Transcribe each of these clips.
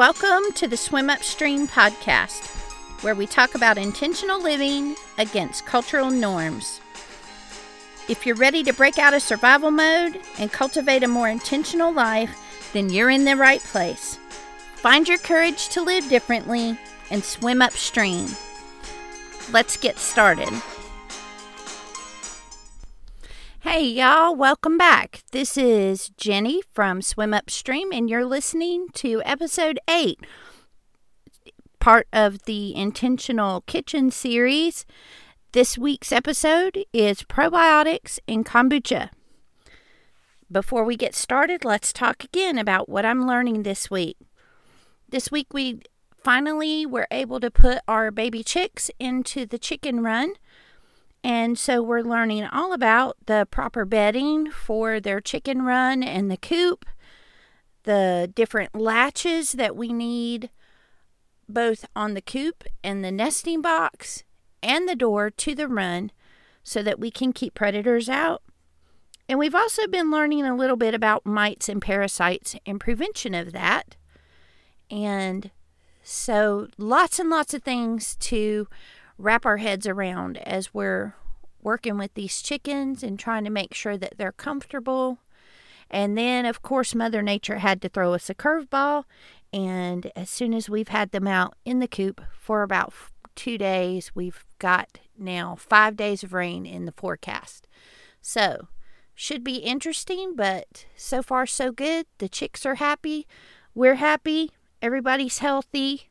Welcome to the Swim Upstream podcast, where we talk about intentional living against cultural norms. If you're ready to break out of survival mode and cultivate a more intentional life, then you're in the right place. Find your courage to live differently and swim upstream. Let's get started. Hey, y'all, welcome back. This is Jenny from Swim Upstream, and you're listening to episode 8, part of the Intentional Kitchen series. This week's episode is probiotics in kombucha. Before we get started, let's talk again about what I'm learning this week. This week, we finally were able to put our baby chicks into the chicken run and so we're learning all about the proper bedding for their chicken run and the coop, the different latches that we need both on the coop and the nesting box and the door to the run so that we can keep predators out. And we've also been learning a little bit about mites and parasites and prevention of that. And so lots and lots of things to wrap our heads around as we're working with these chickens and trying to make sure that they're comfortable. And then, of course, Mother Nature had to throw us a curveball. And as soon as we've had them out in the coop for about two days, we've got now five days of rain in the forecast. So, should be interesting, but so far, so good. The chicks are happy. We're happy. Everybody's healthy.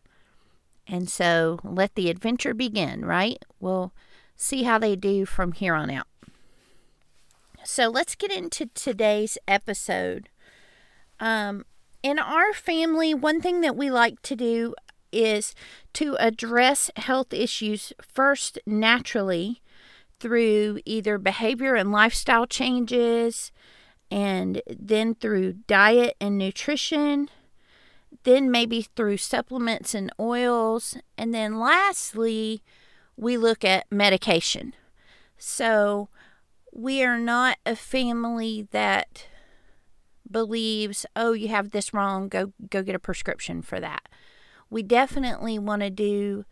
And so let the adventure begin, right? We'll see how they do from here on out. So let's get into today's episode. Um, in our family, one thing that we like to do is to address health issues first naturally through either behavior and lifestyle changes, and then through diet and nutrition, then maybe through supplements and oils, and then lastly, we look at medication. So we are not a family that believes, "Oh, you have this wrong, go go get a prescription for that." We definitely want to do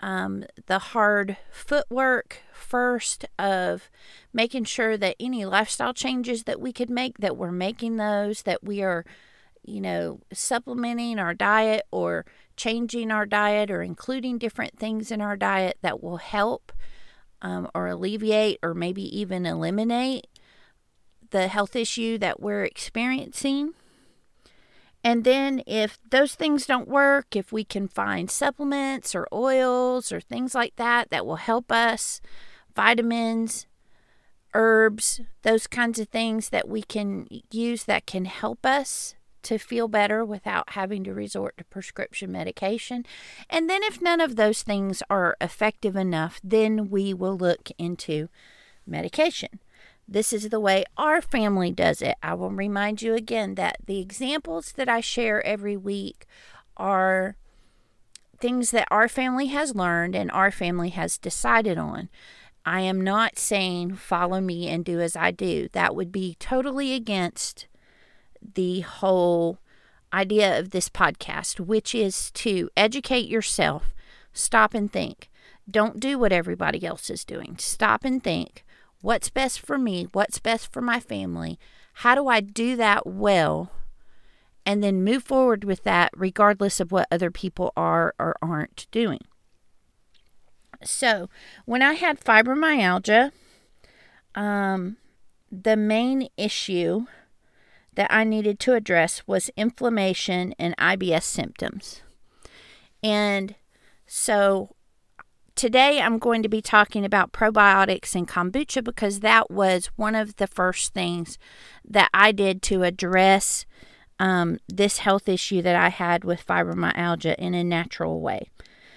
um, the hard footwork first of making sure that any lifestyle changes that we could make that we're making those that we are you know, supplementing our diet or changing our diet or including different things in our diet that will help um, or alleviate or maybe even eliminate the health issue that we're experiencing. And then, if those things don't work, if we can find supplements or oils or things like that that will help us, vitamins, herbs, those kinds of things that we can use that can help us to feel better without having to resort to prescription medication. And then, if none of those things are effective enough, then we will look into medication. This is the way our family does it. I will remind you again that the examples that I share every week are things that our family has learned and our family has decided on. I am not saying follow me and do as I do. That would be totally against the whole idea of this podcast, which is to educate yourself, stop and think. Don't do what everybody else is doing. Stop and think what's best for me? What's best for my family? How do I do that well? And then move forward with that regardless of what other people are or aren't doing. So, when I had fibromyalgia, um, the main issue that I needed to address was inflammation and IBS symptoms. And so today I'm going to be talking about probiotics and kombucha because that was one of the first things that I did to address um, this health issue that I had with fibromyalgia in a natural way.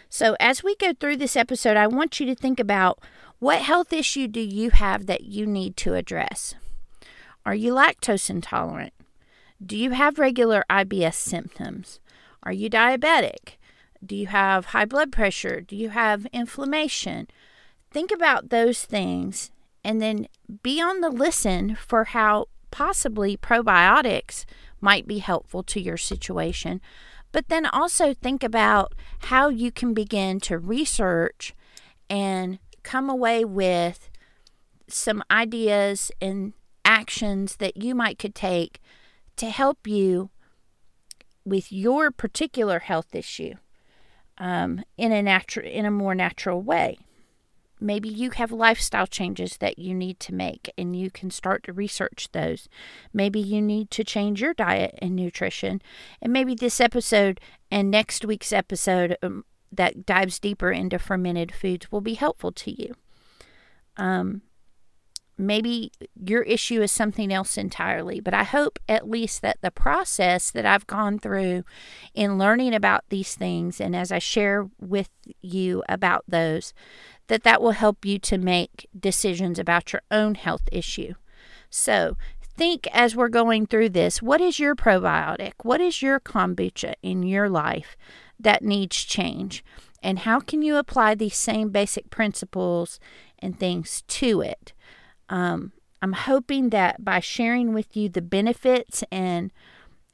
So, as we go through this episode, I want you to think about what health issue do you have that you need to address? Are you lactose intolerant? Do you have regular IBS symptoms? Are you diabetic? Do you have high blood pressure? Do you have inflammation? Think about those things and then be on the listen for how possibly probiotics might be helpful to your situation. But then also think about how you can begin to research and come away with some ideas and actions that you might could take to help you with your particular health issue um, in a natural in a more natural way maybe you have lifestyle changes that you need to make and you can start to research those. Maybe you need to change your diet and nutrition. And maybe this episode and next week's episode um, that dives deeper into fermented foods will be helpful to you. Um, maybe your issue is something else entirely, but I hope at least that the process that I've gone through in learning about these things and as I share with you about those, that that will help you to make decisions about your own health issue. So, think as we're going through this what is your probiotic? What is your kombucha in your life that needs change? And how can you apply these same basic principles and things to it? Um, I'm hoping that by sharing with you the benefits and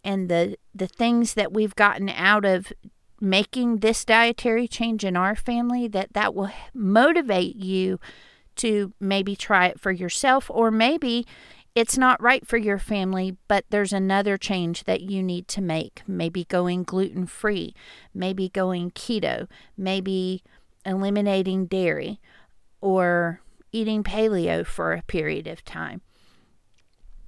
and the the things that we've gotten out of making this dietary change in our family that that will motivate you to maybe try it for yourself or maybe it's not right for your family but there's another change that you need to make. Maybe going gluten free maybe going keto maybe eliminating dairy or eating paleo for a period of time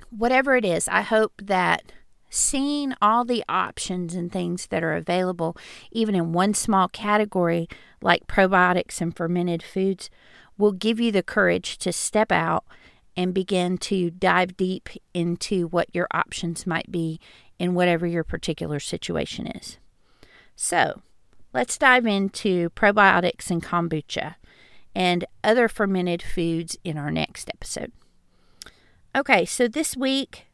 whatever it is i hope that seeing all the options and things that are available, even in one small category like probiotics and fermented foods, will give you the courage to step out and begin to dive deep into what your options might be in whatever your particular situation is. So, let's dive into probiotics and kombucha and other fermented foods in our next episode. Okay, so this week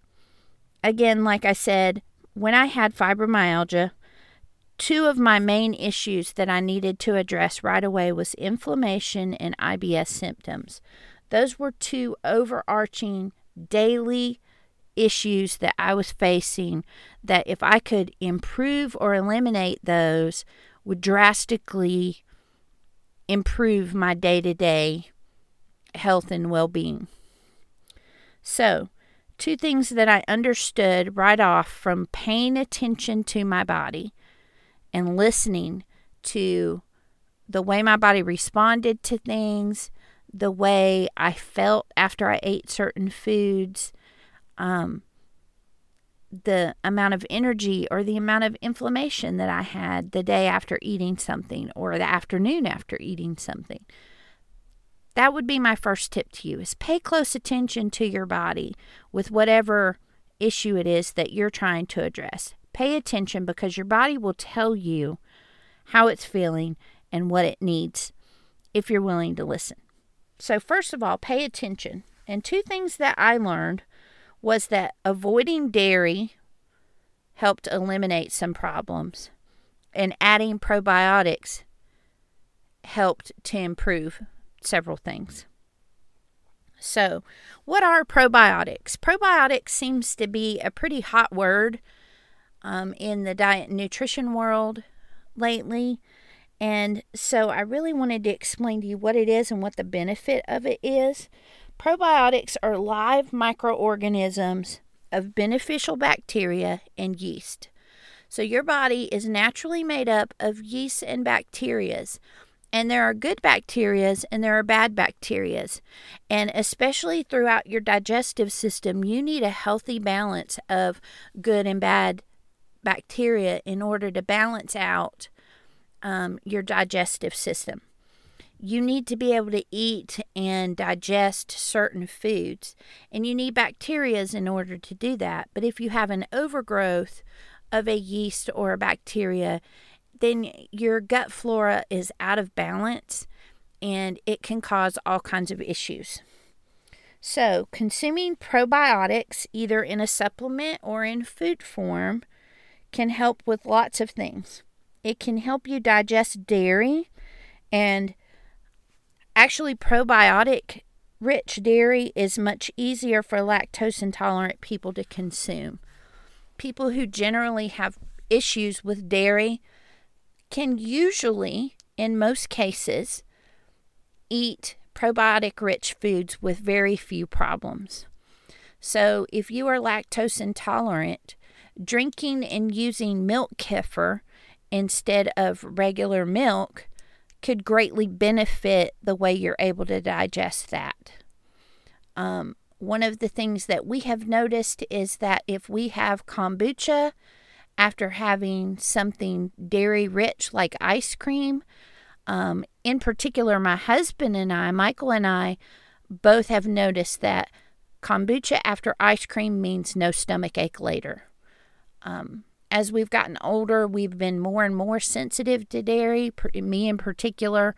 again, like I said, when I had fibromyalgia, two of my main issues that I needed to address right away was inflammation and IBS symptoms. Those were two overarching daily issues that I was facing that if I could improve or eliminate those would drastically improve my day-to-day health and well-being. So, two things that I understood right off from paying attention to my body and listening to the way my body responded to things, the way I felt after I ate certain foods, um, the amount of energy or the amount of inflammation that I had the day after eating something or the afternoon after eating something. That would be my first tip to you is pay close attention to your body with whatever issue it is that you're trying to address. Pay attention because your body will tell you how it's feeling and what it needs if you're willing to listen. So, first of all, pay attention. And two things that I learned was that avoiding dairy helped eliminate some problems, and adding probiotics helped to improve several things. So, what are probiotics? Probiotics seems to be a pretty hot word um, in the diet and nutrition world lately. And so, I really wanted to explain to you what it is and what the benefit of it is. Probiotics are live microorganisms of beneficial bacteria and yeast. So, your body is naturally made up of yeast and bacterias. And there are good bacterias and there are bad bacterias. And especially throughout your digestive system, you need a healthy balance of good and bad bacteria in order to balance out um, your digestive system. You need to be able to eat and digest certain foods, and you need bacterias in order to do that. But if you have an overgrowth of a yeast or a bacteria, then your gut flora is out of balance and it can cause all kinds of issues. So, consuming probiotics either in a supplement or in food form can help with lots of things. It can help you digest dairy and actually probiotic rich dairy is much easier for lactose intolerant people to consume. People who generally have issues with dairy can usually, in most cases, eat probiotic rich foods with very few problems. So, if you are lactose intolerant, drinking and using milk kefir instead of regular milk could greatly benefit the way you're able to digest that. Um, one of the things that we have noticed is that if we have kombucha after having something dairy rich like ice cream, um, in particular, my husband and I, Michael and I, both have noticed that kombucha after ice cream means no stomach ache later. Um, as we've gotten older, we've been more and more sensitive to dairy, me in particular.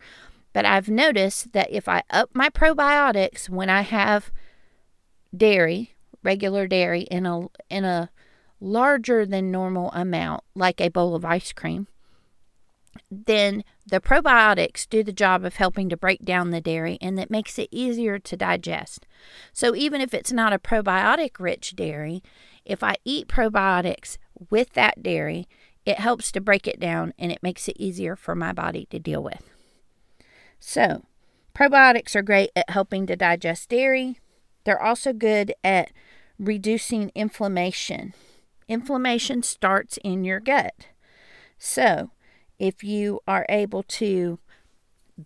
But I've noticed that if I up my probiotics when I have dairy, regular dairy, in a in a larger than normal amount, like a bowl of ice cream, then the probiotics do the job of helping to break down the dairy and that makes it easier to digest. So even if it's not a probiotic rich dairy, if I eat probiotics with that dairy, it helps to break it down and it makes it easier for my body to deal with. So, probiotics are great at helping to digest dairy. They're also good at reducing inflammation. Inflammation starts in your gut. So, if you are able to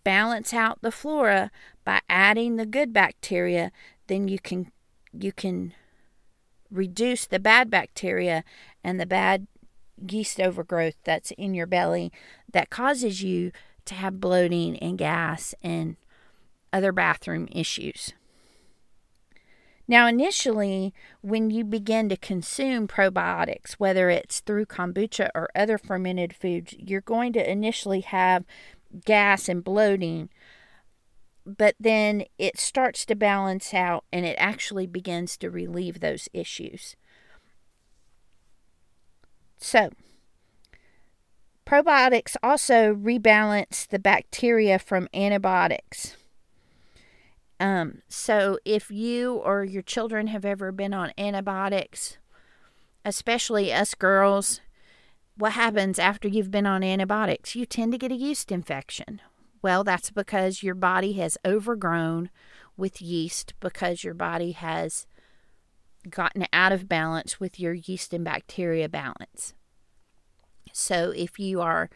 balance out the flora by adding the good bacteria, then you can you can reduce the bad bacteria and the bad yeast overgrowth that's in your belly that causes you to have bloating and gas and other bathroom issues. Now, initially, when you begin to consume probiotics, whether it's through kombucha or other fermented foods, you're going to initially have gas and bloating, but then it starts to balance out and it actually begins to relieve those issues. So, probiotics also rebalance the bacteria from antibiotics. Um, so, if you or your children have ever been on antibiotics, especially us girls, what happens after you've been on antibiotics? You tend to get a yeast infection. Well, that's because your body has overgrown with yeast because your body has gotten out of balance with your yeast and bacteria balance. So, if you are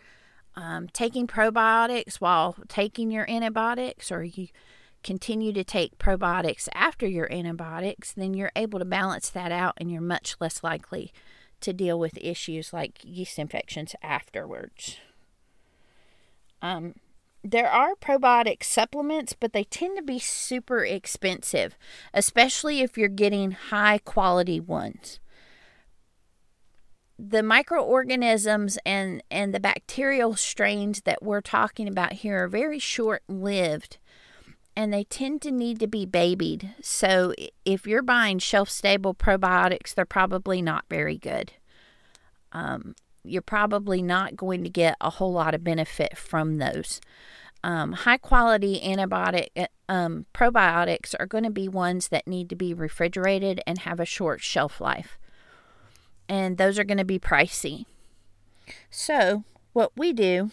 um, taking probiotics while taking your antibiotics, or you continue to take probiotics after your antibiotics, then you're able to balance that out and you're much less likely to deal with issues like yeast infections afterwards. Um, there are probiotic supplements, but they tend to be super expensive, especially if you're getting high quality ones. The microorganisms and, and the bacterial strains that we're talking about here are very short lived and they tend to need to be babied. So if you're buying shelf stable probiotics, they're probably not very good. Um, you're probably not going to get a whole lot of benefit from those. Um, high quality antibiotic uh, um, probiotics are going to be ones that need to be refrigerated and have a short shelf life. And those are going to be pricey. So, what we do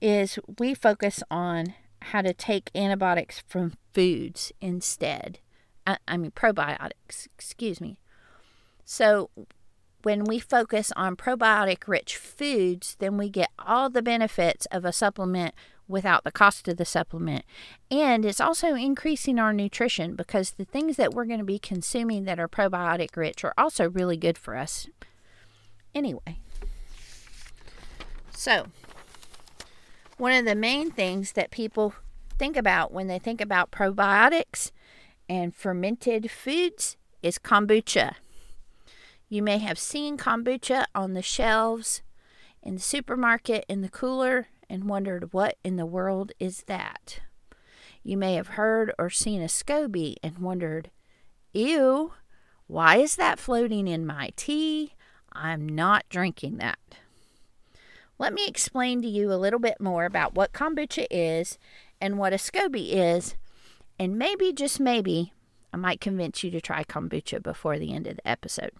is we focus on how to take antibiotics from foods instead. I, I mean, probiotics, excuse me. So, when we focus on probiotic rich foods, then we get all the benefits of a supplement without the cost of the supplement. And it's also increasing our nutrition because the things that we're going to be consuming that are probiotic rich are also really good for us. Anyway, so one of the main things that people think about when they think about probiotics and fermented foods is kombucha. You may have seen kombucha on the shelves in the supermarket in the cooler and wondered what in the world is that. You may have heard or seen a SCOBY and wondered, ew, why is that floating in my tea? I'm not drinking that. Let me explain to you a little bit more about what kombucha is and what a SCOBY is, and maybe, just maybe, I might convince you to try kombucha before the end of the episode.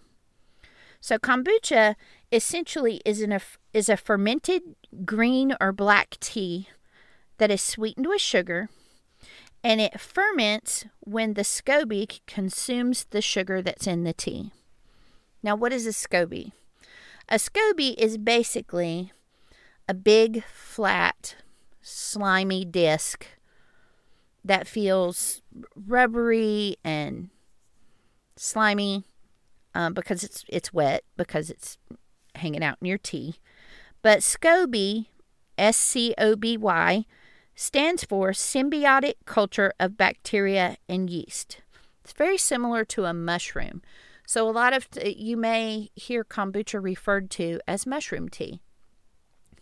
So, kombucha essentially is an is a fermented green or black tea that is sweetened with sugar and it ferments when the SCOBY consumes the sugar that's in the tea. Now, what is a SCOBY? A SCOBY is basically a big, flat, slimy disc that feels rubbery and slimy um, because it's it's wet because it's hanging out in your tea. But SCOBY, S C O B Y, stands for symbiotic culture of bacteria and yeast. It's very similar to a mushroom. So a lot of you may hear kombucha referred to as mushroom tea.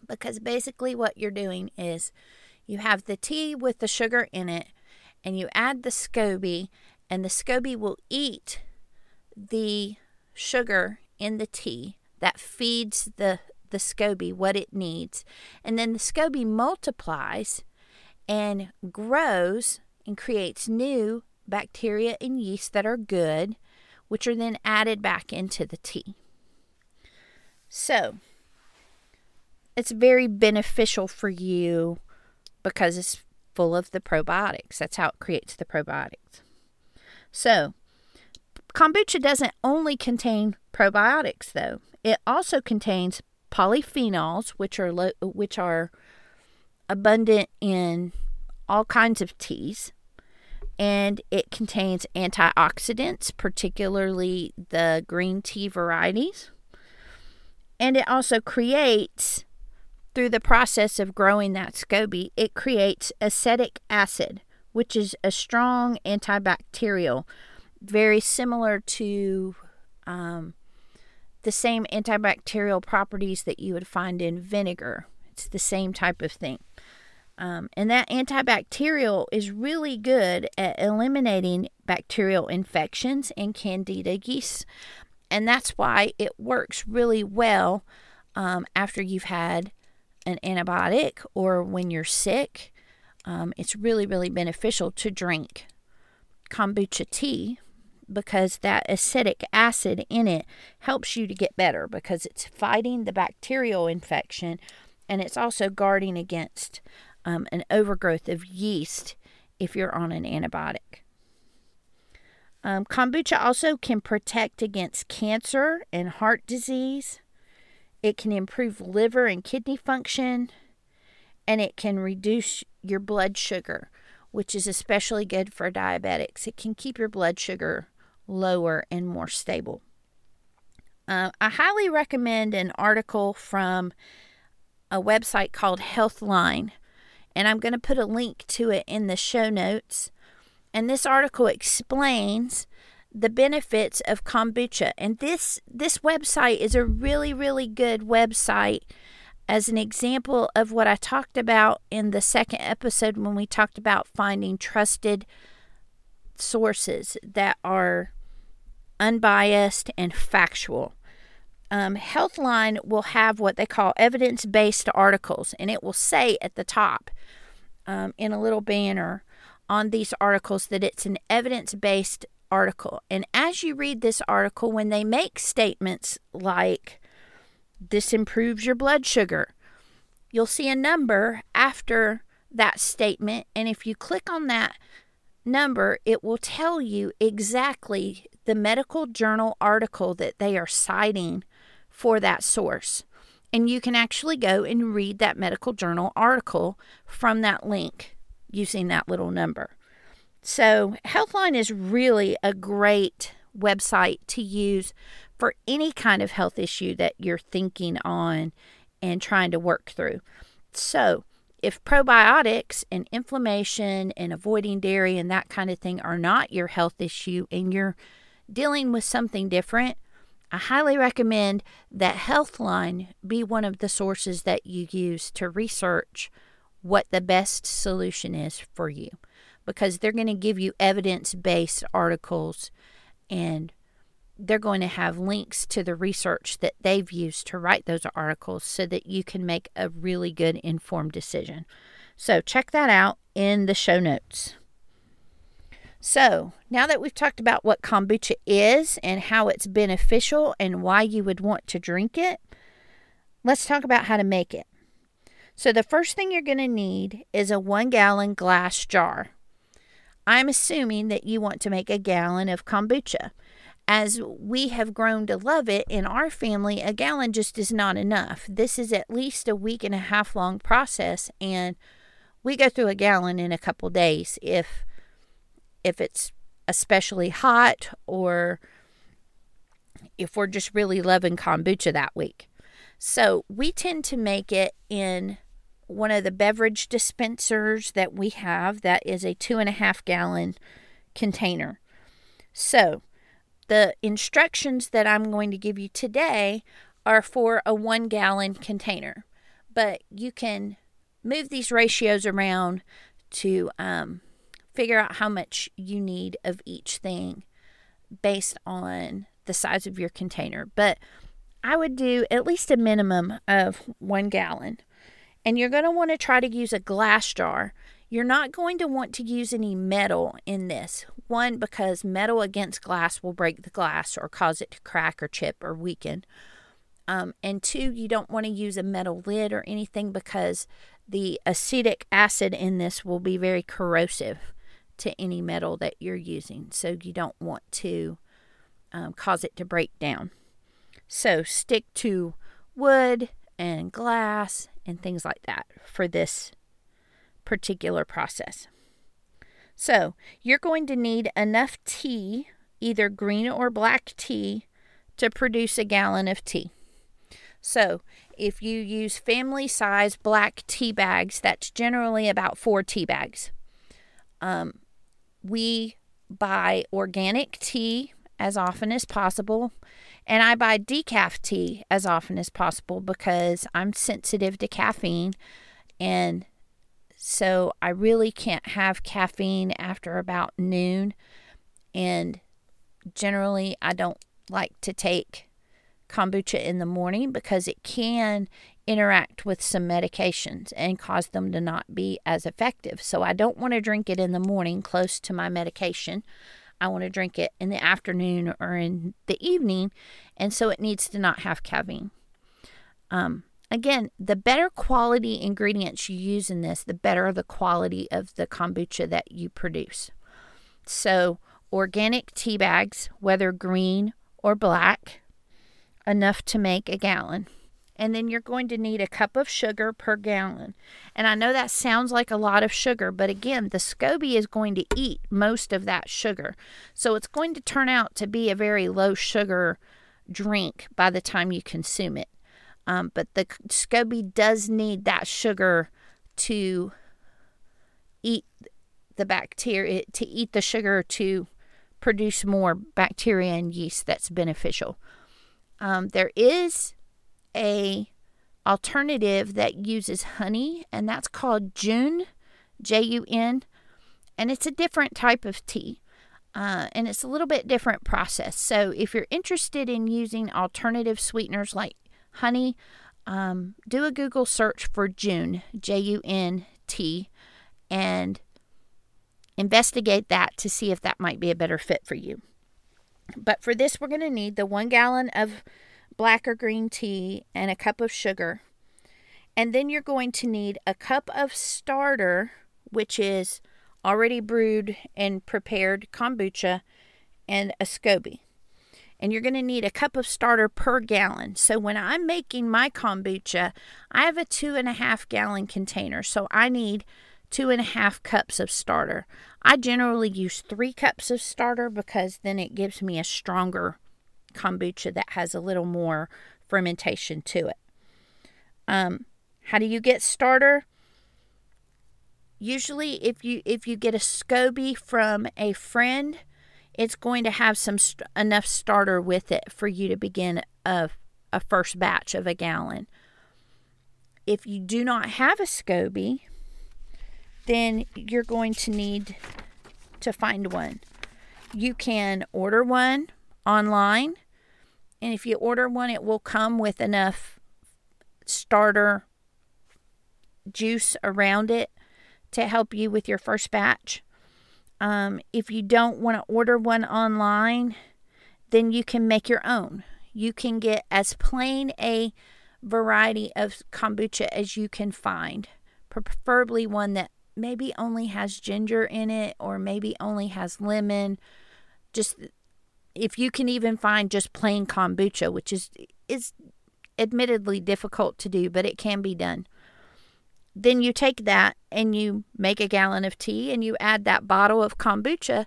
Because basically what you're doing is you have the tea with the sugar in it and you add the SCOBY and the SCOBY will eat the sugar in the tea that feeds the the SCOBY what it needs. And then the SCOBY multiplies and grows and creates new bacteria and yeast that are good, which are then added back into the tea. So, it's very beneficial for you because it's full of the probiotics. That's how it creates the probiotics. So, kombucha doesn't only contain probiotics though. It also contains polyphenols which are lo- which are abundant in all kinds of teas and it contains antioxidants, particularly the green tea varieties. And it also creates through the process of growing that SCOBY, it creates acetic acid, which is a strong antibacterial, very similar to um, the same antibacterial properties that you would find in vinegar. It's the same type of thing. Um, and that antibacterial is really good at eliminating bacterial infections and candida yeast. And that's why it works really well um, after you've had an antibiotic or when you're sick, um, it's really, really beneficial to drink kombucha tea because that acetic acid in it helps you to get better because it's fighting the bacterial infection and it's also guarding against um, an overgrowth of yeast if you're on an antibiotic. Um, kombucha also can protect against cancer and heart disease. It can improve liver and kidney function, and it can reduce your blood sugar, which is especially good for diabetics. It can keep your blood sugar lower and more stable. Uh, I highly recommend an article from a website called Healthline, and I'm going to put a link to it in the show notes. And this article explains the benefits of kombucha. And this this website is a really really good website as an example of what I talked about in the second episode when we talked about finding trusted sources that are unbiased and factual. Um, Healthline will have what they call evidence based articles, and it will say at the top um, in a little banner on these articles that it's an evidence based article. And as you read this article, when they make statements like, this improves your blood sugar, you'll see a number after that statement. And if you click on that number, it will tell you exactly the medical journal article that they are citing for that source. And you can actually go and read that medical journal article from that link using that little number. So, Healthline is really a great website to use for any kind of health issue that you're thinking on and trying to work through. So, if probiotics and inflammation and avoiding dairy and that kind of thing are not your health issue and you're dealing with something different, I highly recommend that Healthline be one of the sources that you use to research what the best solution is for you because they're going to give you evidence based articles and they're going to have links to the research that they've used to write those articles so that you can make a really good informed decision. So, check that out in the show notes. So, now that we've talked about what kombucha is and how it's beneficial and why you would want to drink it, let's talk about how to make it. So, the first thing you're going to need is a one gallon glass jar. I'm assuming that you want to make a gallon of kombucha. As we have grown to love it in our family, a gallon just is not enough. This is at least a week and a half long process, and we go through a gallon in a couple days if if it's especially hot or if we're just really loving kombucha that week. So we tend to make it in one of the beverage dispensers that we have that is a two and a half gallon container. So the instructions that I'm going to give you today are for a one gallon container, but you can move these ratios around to um, figure out how much you need of each thing based on the size of your container. But I would do at least a minimum of one gallon. And you're going to want to try to use a glass jar. You're not going to want to use any metal in this. One, because metal against glass will break the glass or cause it to crack or chip or weaken. Um, and two, you don't want to use a metal lid or anything because the acetic acid in this will be very corrosive to any metal that you're using. So you don't want to um, cause it to break down. So stick to wood and glass and things like that for this particular process. So you're going to need enough tea, either green or black tea, to produce a gallon of tea. So if you use family size black tea bags, that's generally about four tea bags. Um, we buy organic tea as often as possible. And I buy decaf tea as often as possible because I'm sensitive to caffeine. And so I really can't have caffeine after about noon. And generally, I don't like to take kombucha in the morning because it can interact with some medications and cause them to not be as effective. So I don't want to drink it in the morning close to my medication. I want to drink it in the afternoon or in the evening, and so it needs to not have caffeine. Um, again, the better quality ingredients you use in this, the better the quality of the kombucha that you produce. So, organic tea bags, whether green or black, enough to make a gallon and then you're going to need a cup of sugar per gallon. And I know that sounds like a lot of sugar, but again, the SCOBY is going to eat most of that sugar. So it's going to turn out to be a very low sugar drink by the time you consume it. Um, but the SCOBY does need that sugar to eat the bacteria, to eat the sugar to produce more bacteria and yeast that's beneficial. Um, there is a alternative that uses honey, and that's called Jun, J U N, and it's a different type of tea. Uh, and it's a little bit different process. So if you're interested in using alternative sweeteners like honey, um, do a Google search for June Jun, J U N T, and investigate that to see if that might be a better fit for you. But for this, we're going to need the one gallon of black or green tea, and a cup of sugar. And then you're going to need a cup of starter, which is already brewed and prepared kombucha, and a SCOBY. And you're going to need a cup of starter per gallon. So when I'm making my kombucha, I have a two and a half gallon container. So I need two and a half cups of starter. I generally use three cups of starter because then it gives me a stronger kombucha that has a little more fermentation to it. Um, how do you get starter? Usually, if you if you get a SCOBY from a friend, it's going to have some st- enough starter with it for you to begin a a first batch of a gallon. If you do not have a SCOBY, then you're going to need to find one. You can order one online. And if you order one, it will come with enough starter juice around it to help you with your first batch. Um, if you don't want to order one online, then you can make your own. You can get as plain a variety of kombucha as you can find, preferably one that maybe only has ginger in it or maybe only has lemon. Just if you can even find just plain kombucha, which is is admittedly difficult to do, but it can be done. Then you take that and you make a gallon of tea and you add that bottle of kombucha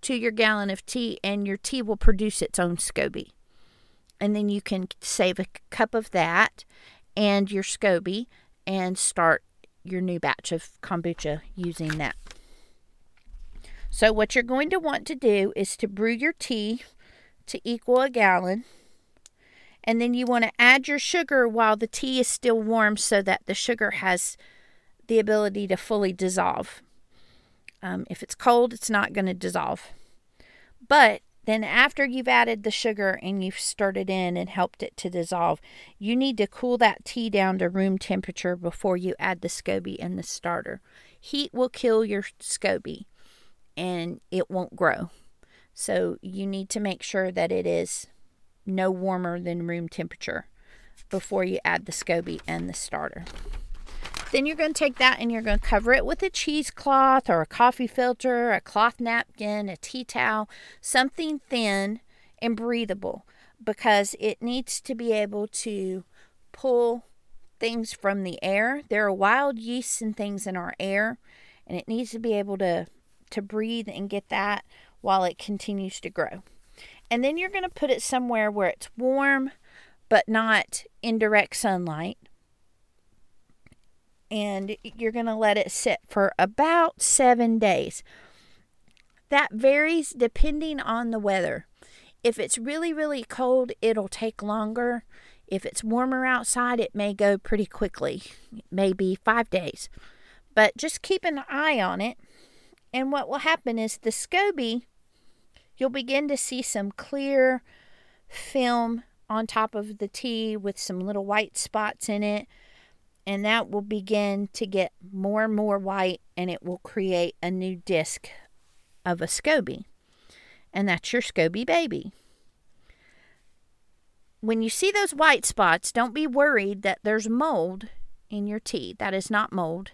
to your gallon of tea, and your tea will produce its own SCOBY. And then you can save a cup of that and your SCOBY and start your new batch of kombucha using that. So, what you're going to want to do is to brew your tea to equal a gallon. And then you want to add your sugar while the tea is still warm so that the sugar has the ability to fully dissolve. Um, if it's cold, it's not going to dissolve. But then, after you've added the sugar and you've stirred it in and helped it to dissolve, you need to cool that tea down to room temperature before you add the SCOBY and the starter. Heat will kill your SCOBY and it won't grow. So, you need to make sure that it is no warmer than room temperature before you add the SCOBY and the starter. Then you're going to take that and you're going to cover it with a cheesecloth or a coffee filter, a cloth napkin, a tea towel, something thin and breathable because it needs to be able to pull things from the air. There are wild yeasts and things in our air, and it needs to be able to to breathe and get that while it continues to grow. And then you're going to put it somewhere where it's warm but not in direct sunlight and you're going to let it sit for about seven days. That varies depending on the weather. If it's really, really cold, it'll take longer. If it's warmer outside, it may go pretty quickly, maybe five days. But just keep an eye on it. And what will happen is the SCOBY, you'll begin to see some clear film on top of the tea with some little white spots in it and that will begin to get more and more white and it will create a new disc of a SCOBY. And that's your SCOBY baby. When you see those white spots, don't be worried that there's mold in your tea. That is not mold.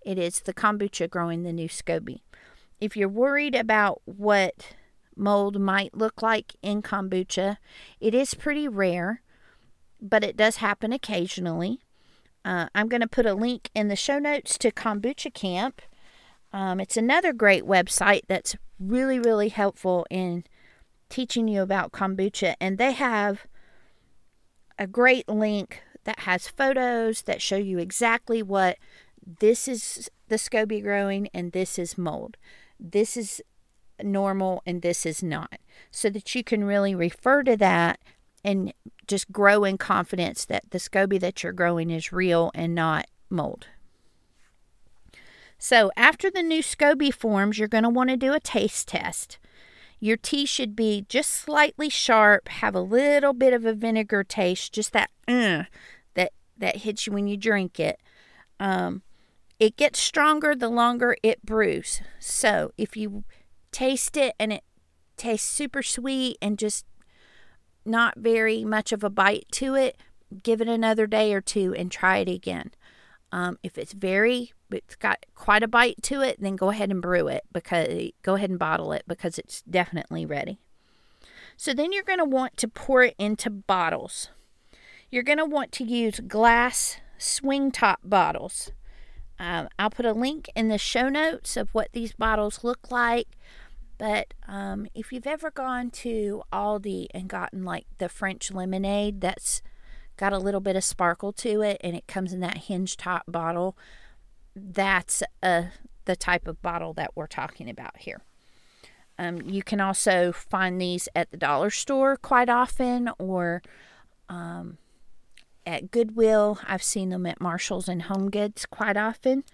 It is the kombucha growing the new SCOBY. If you're worried about what mold might look like in kombucha, it is pretty rare, but it does happen occasionally. Uh, I'm going to put a link in the show notes to Kombucha Kamp. Um, it's another great website that's really, really helpful in teaching you about kombucha. And they have a great link that has photos that show you exactly what this is the SCOBY growing and this is mold. This is normal and this is not. So that you can really refer to that and just grow in confidence that the SCOBY that you're growing is real and not mold. So, after the new SCOBY forms, you're going to want to do a taste test. Your tea should be just slightly sharp, have a little bit of a vinegar taste, just that uh, that that hits you when you drink it. Um, it gets stronger the longer it brews. So, if you taste it and it tastes super sweet and just not very much of a bite to it, give it another day or two and try it again. Um, if it's very, it's got quite a bite to it, then go ahead and brew it because go ahead and bottle it because it's definitely ready. So then you're going to want to pour it into bottles. You're going to want to use glass swing top bottles. Um, I'll put a link in the show notes of what these bottles look like. But um, if you've ever gone to Aldi and gotten like the French lemonade that's got a little bit of sparkle to it and it comes in that hinge top bottle, that's uh, the type of bottle that we're talking about here. Um, you can also find these at the dollar store quite often or um, at Goodwill. I've seen them at Marshall's and Home Goods quite often.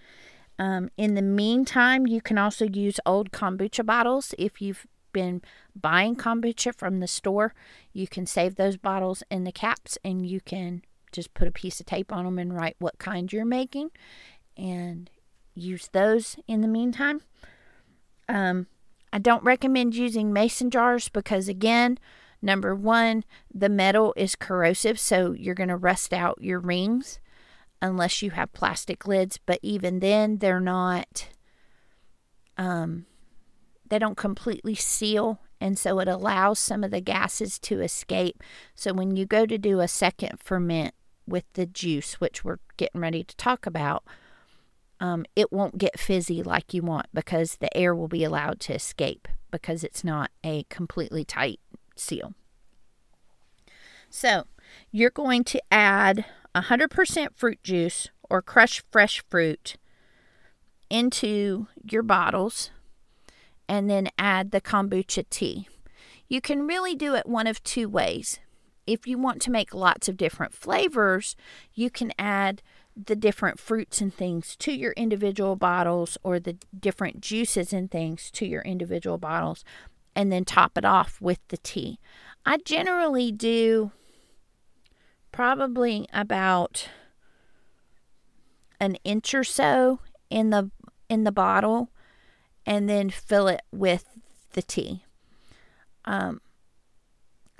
Um, in the meantime, you can also use old kombucha bottles. If you've been buying kombucha from the store, you can save those bottles in the caps and you can just put a piece of tape on them and write what kind you're making and use those in the meantime. Um, I don't recommend using mason jars because, again, Number one, the metal is corrosive, so you're going to rust out your rings unless you have plastic lids. But even then, they're not, um, they don't completely seal. And so it allows some of the gases to escape. So when you go to do a second ferment with the juice, which we're getting ready to talk about, um, it won't get fizzy like you want because the air will be allowed to escape because it's not a completely tight seal. So you're going to add 100% fruit juice or crushed fresh fruit into your bottles and then add the kombucha tea. You can really do it one of two ways. If you want to make lots of different flavors, you can add the different fruits and things to your individual bottles or the different juices and things to your individual bottles and then top it off with the tea. I generally do probably about an inch or so in the in the bottle and then fill it with the tea. Um,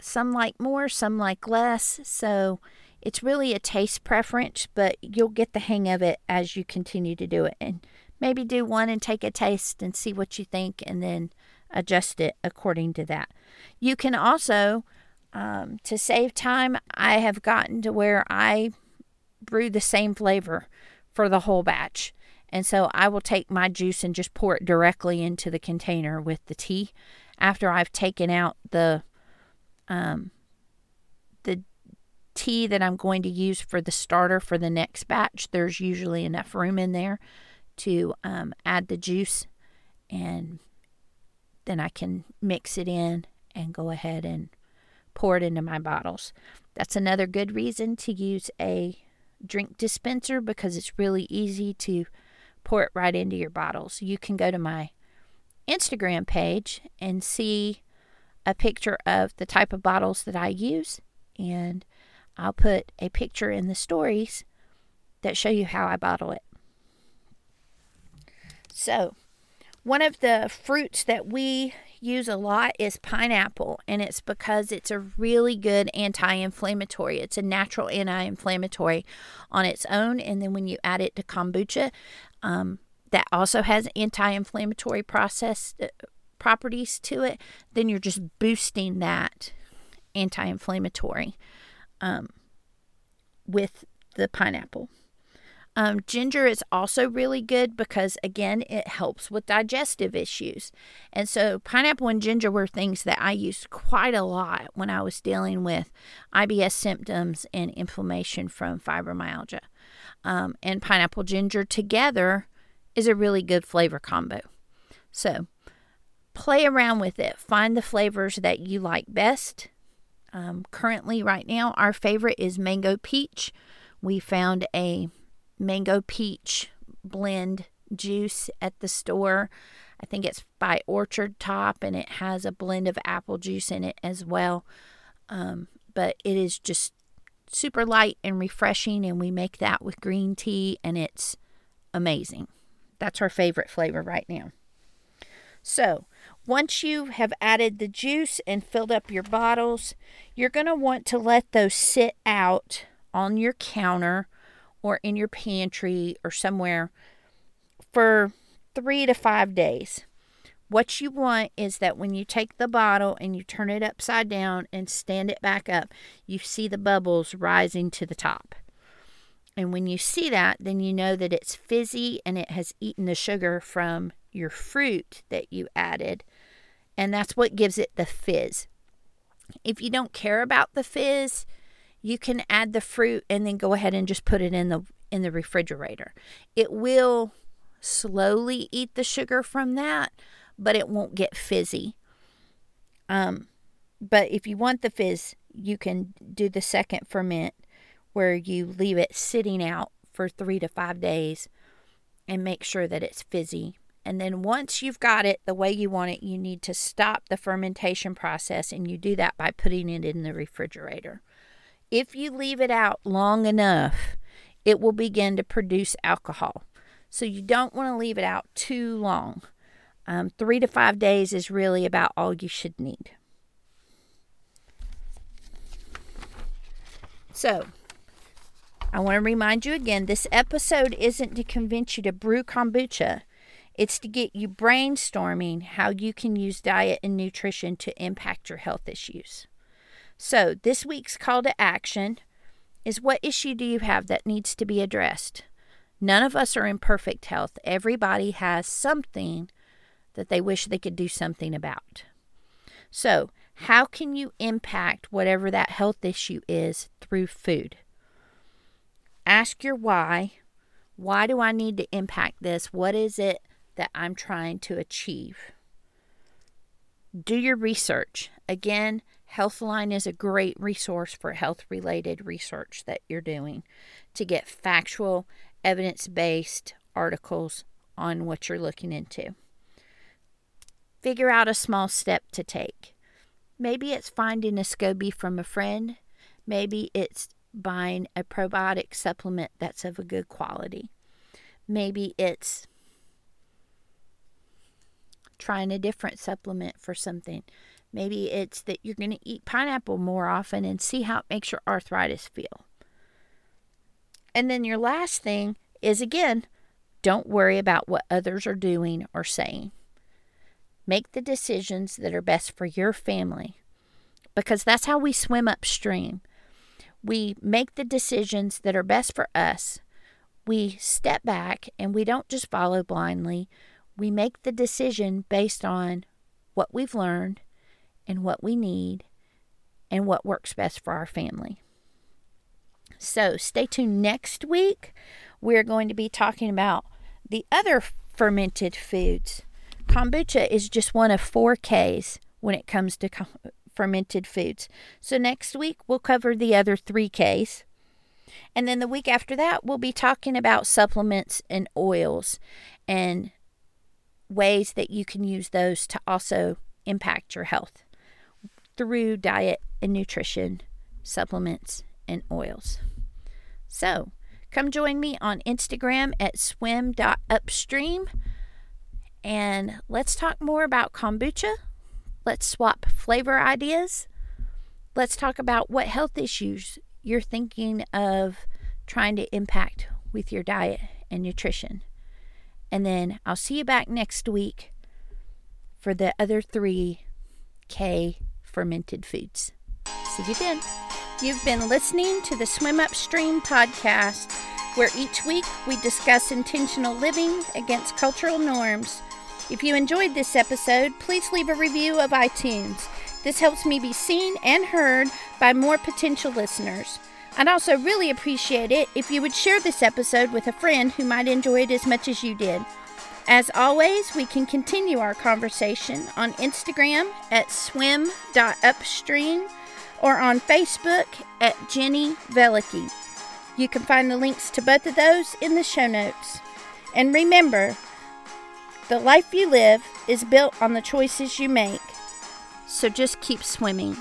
some like more, some like less. So it's really a taste preference, but you'll get the hang of it as you continue to do it. And maybe do one and take a taste and see what you think, and then adjust it according to that. You can also, um, to save time, I have gotten to where I brew the same flavor for the whole batch. And so I will take my juice and just pour it directly into the container with the tea after I've taken out the um, the tea that I'm going to use for the starter for the next batch, there's usually enough room in there to um, add the juice and then I can mix it in and go ahead and pour it into my bottles. That's another good reason to use a drink dispenser because it's really easy to pour it right into your bottles. You can go to my Instagram page and see a picture of the type of bottles that I use and I'll put a picture in the stories that show you how I bottle it. So, one of the fruits that we use a lot is pineapple, and it's because it's a really good anti inflammatory. It's a natural anti inflammatory on its own, and then when you add it to kombucha, um, that also has anti inflammatory process uh, properties to it, then you're just boosting that anti inflammatory um, with the pineapple. Um, ginger is also really good because, again, it helps with digestive issues. And so, pineapple and ginger were things that I used quite a lot when I was dealing with IBS symptoms and inflammation from fibromyalgia. Um, and pineapple ginger together is a really good flavor combo. So, play around with it, find the flavors that you like best um, currently, right now, our favorite is mango peach. We found a mango peach blend juice at the store. I think it's by Orchard Top and it has a blend of apple juice in it as well. Um, but it is just super light and refreshing, and we make that with green tea, and it's amazing. That's our favorite flavor right now. So, once you have added the juice and filled up your bottles, you're going to want to let those sit out on your counter or in your pantry or somewhere for three to five days. What you want is that when you take the bottle and you turn it upside down and stand it back up, you see the bubbles rising to the top. And when you see that, then you know that it's fizzy and it has eaten the sugar from your fruit that you added. And that's what gives it the fizz. If you don't care about the fizz, you can add the fruit and then go ahead and just put it in the in the refrigerator. It will slowly eat the sugar from that, but it won't get fizzy. Um, but if you want the fizz, you can do the second ferment where you leave it sitting out for three to five days and make sure that it's fizzy and then once you've got it the way you want it, you need to stop the fermentation process, and you do that by putting it in the refrigerator. If you leave it out long enough, it will begin to produce alcohol. So you don't want to leave it out too long. Um, three to five days is really about all you should need. So, I want to remind you again this episode isn't to convince you to brew kombucha. It's to get you brainstorming how you can use diet and nutrition to impact your health issues. So, this week's call to action is what issue do you have that needs to be addressed? None of us are in perfect health. Everybody has something that they wish they could do something about. So, how can you impact whatever that health issue is through food? Ask your why. Why do I need to impact this? What is it that I'm trying to achieve? Do your research. Again, Healthline is a great resource for health related research that you're doing to get factual, evidence based articles on what you're looking into. Figure out a small step to take. Maybe it's finding a SCOBY from a friend. Maybe it's buying a probiotic supplement that's of a good quality. Maybe it's trying a different supplement for something. Maybe it's that you're going to eat pineapple more often and see how it makes your arthritis feel. And then your last thing is again, don't worry about what others are doing or saying. Make the decisions that are best for your family because that's how we swim upstream. We make the decisions that are best for us. We step back and we don't just follow blindly. We make the decision based on what we've learned and what we need and what works best for our family. So, stay tuned next week. We're going to be talking about the other fermented foods. Kombucha is just one of four Ks when it comes to fermented foods. So, next week we'll cover the other three Ks. And then the week after that, we'll be talking about supplements and oils and ways that you can use those to also impact your health through diet and nutrition, supplements, and oils. So, come join me on Instagram at swim.upstream and let's talk more about kombucha. Let's swap flavor ideas. Let's talk about what health issues you're thinking of trying to impact with your diet and nutrition. And then I'll see you back next week for the other three K fermented foods. See you then. You've been listening to the Swim Upstream podcast, where each week we discuss intentional living against cultural norms. If you enjoyed this episode, please leave a review of iTunes. This helps me be seen and heard by more potential listeners. I'd also really appreciate it if you would share this episode with a friend who might enjoy it as much as you did. As always, we can continue our conversation on Instagram at swim.upstream or on Facebook at Jenny Velicky. You can find the links to both of those in the show notes. And remember, the life you live is built on the choices you make. So just keep swimming.